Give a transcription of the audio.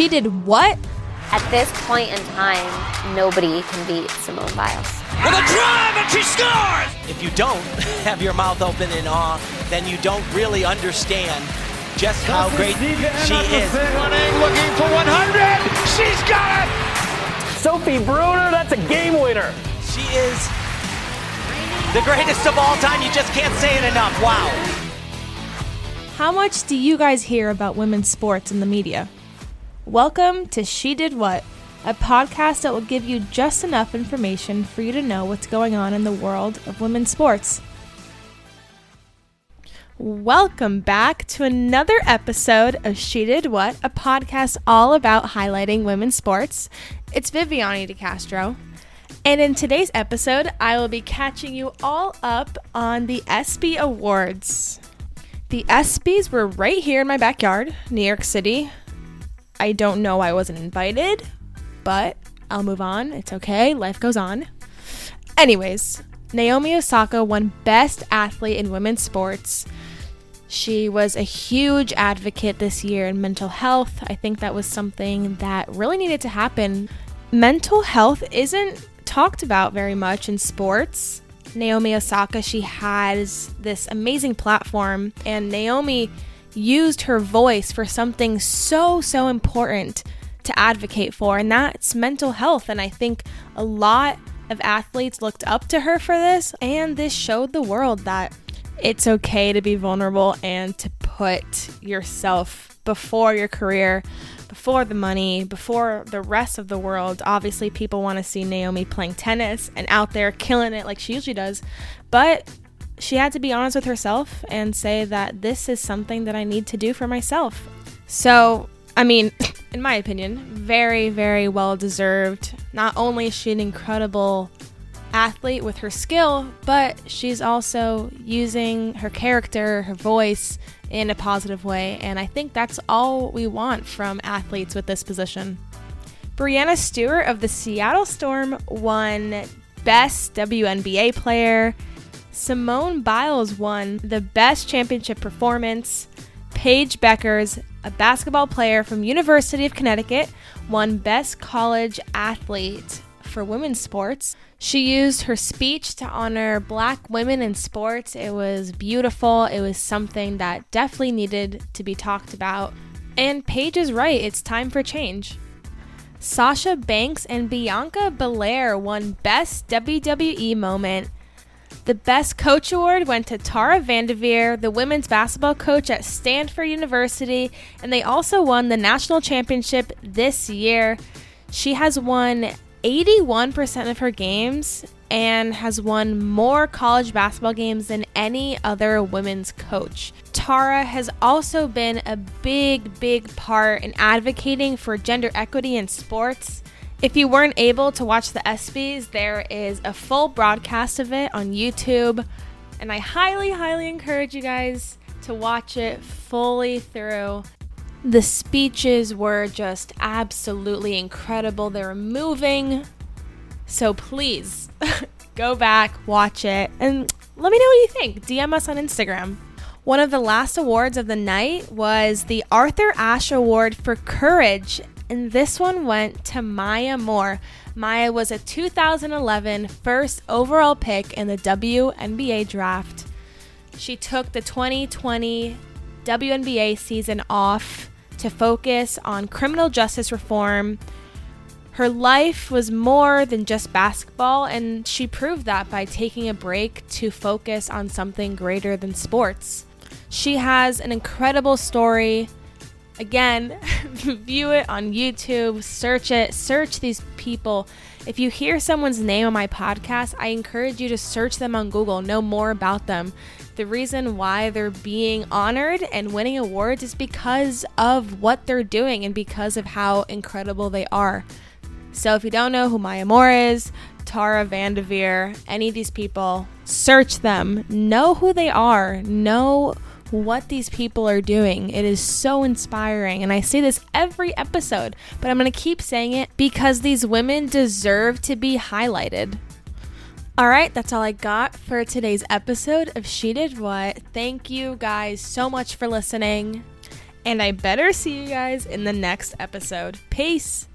She Did What? At this point in time, nobody can beat Simone Biles. With a drive, and she scores! If you don't have your mouth open in awe, then you don't really understand just how great she is. Running, looking for 100. She's got it. Sophie Bruner, that's a game winner. She is the greatest of all time. You just can't say it enough. Wow. How much do you guys hear about women's sports in the media? Welcome to She Did What, a podcast that will give you just enough information for you to know what's going on in the world of women's sports. Welcome back to another episode of She Did What, a podcast all about highlighting women's sports. It's Viviani DeCastro. And in today's episode, I will be catching you all up on the ESPY Awards. The ESPYs were right here in my backyard, New York City. I don't know I wasn't invited, but I'll move on. It's okay. Life goes on. Anyways, Naomi Osaka won Best Athlete in Women's Sports. She was a huge advocate this year in mental health. I think that was something that really needed to happen. Mental health isn't talked about very much in sports. Naomi Osaka, she has this amazing platform, and Naomi used her voice for something so, so important to advocate for, and that's mental health. And I think a lot of athletes looked up to her for this, and this showed the world that it's okay to be vulnerable and to put yourself before your career, before the money, before the rest of the world. Obviously, people want to see Naomi playing tennis and out there killing it like she usually does, but she had to be honest with herself and say that this is something that I need to do for myself. So, I mean, in my opinion, very, very well deserved. Not only is she an incredible athlete with her skill, but she's also using her character, her voice in a positive way. And I think that's all we want from athletes with this position. Breanna Stewart of the Seattle Storm won Best WNBA Player. Simone Biles won the Best Championship Performance. Paige Bueckers, a basketball player from University of Connecticut, won Best College Athlete for women's sports. She used her speech to honor black women in sports. It was beautiful. It was something that definitely needed to be talked about. And Paige is right, it's time for change. Sasha Banks and Bianca Belair won Best WWE Moment. The Best Coach Award went to Tara VanDerveer, the women's basketball coach at Stanford University, and they also won the national championship this year. She has won 81% of her games and has won more college basketball games than any other women's coach. Tara has also been a big, big part in advocating for gender equity in sports. If you weren't able to watch the ESPYs, there is a full broadcast of it on YouTube, and I highly, highly encourage you guys to watch it fully through. The speeches were just absolutely incredible. They were moving. So please go back, watch it, and let me know what you think. DM us on Instagram. One of the last awards of the night was the Arthur Ashe Award for Courage, and this one went to Maya Moore. Maya was a 2011 first overall pick in the WNBA draft. She took the 2020 WNBA season off to focus on criminal justice reform. Her life was more than just basketball, and she proved that by taking a break to focus on something greater than sports. She has an incredible story. Again, view it on YouTube, search it, search these people. If you hear someone's name on my podcast, I encourage you to search them on Google, know more about them. The reason why they're being honored and winning awards is because of what they're doing and because of how incredible they are. So if you don't know who Maya Moore is, Tara VanDerveer, any of these people, search them. Know who they are. Know what these people are doing. It is so inspiring. And I say this every episode, but I'm going to keep saying it because these women deserve to be highlighted. All right, that's all I got for today's episode of She Did What. Thank you guys so much for listening. And I better see you guys in the next episode. Peace.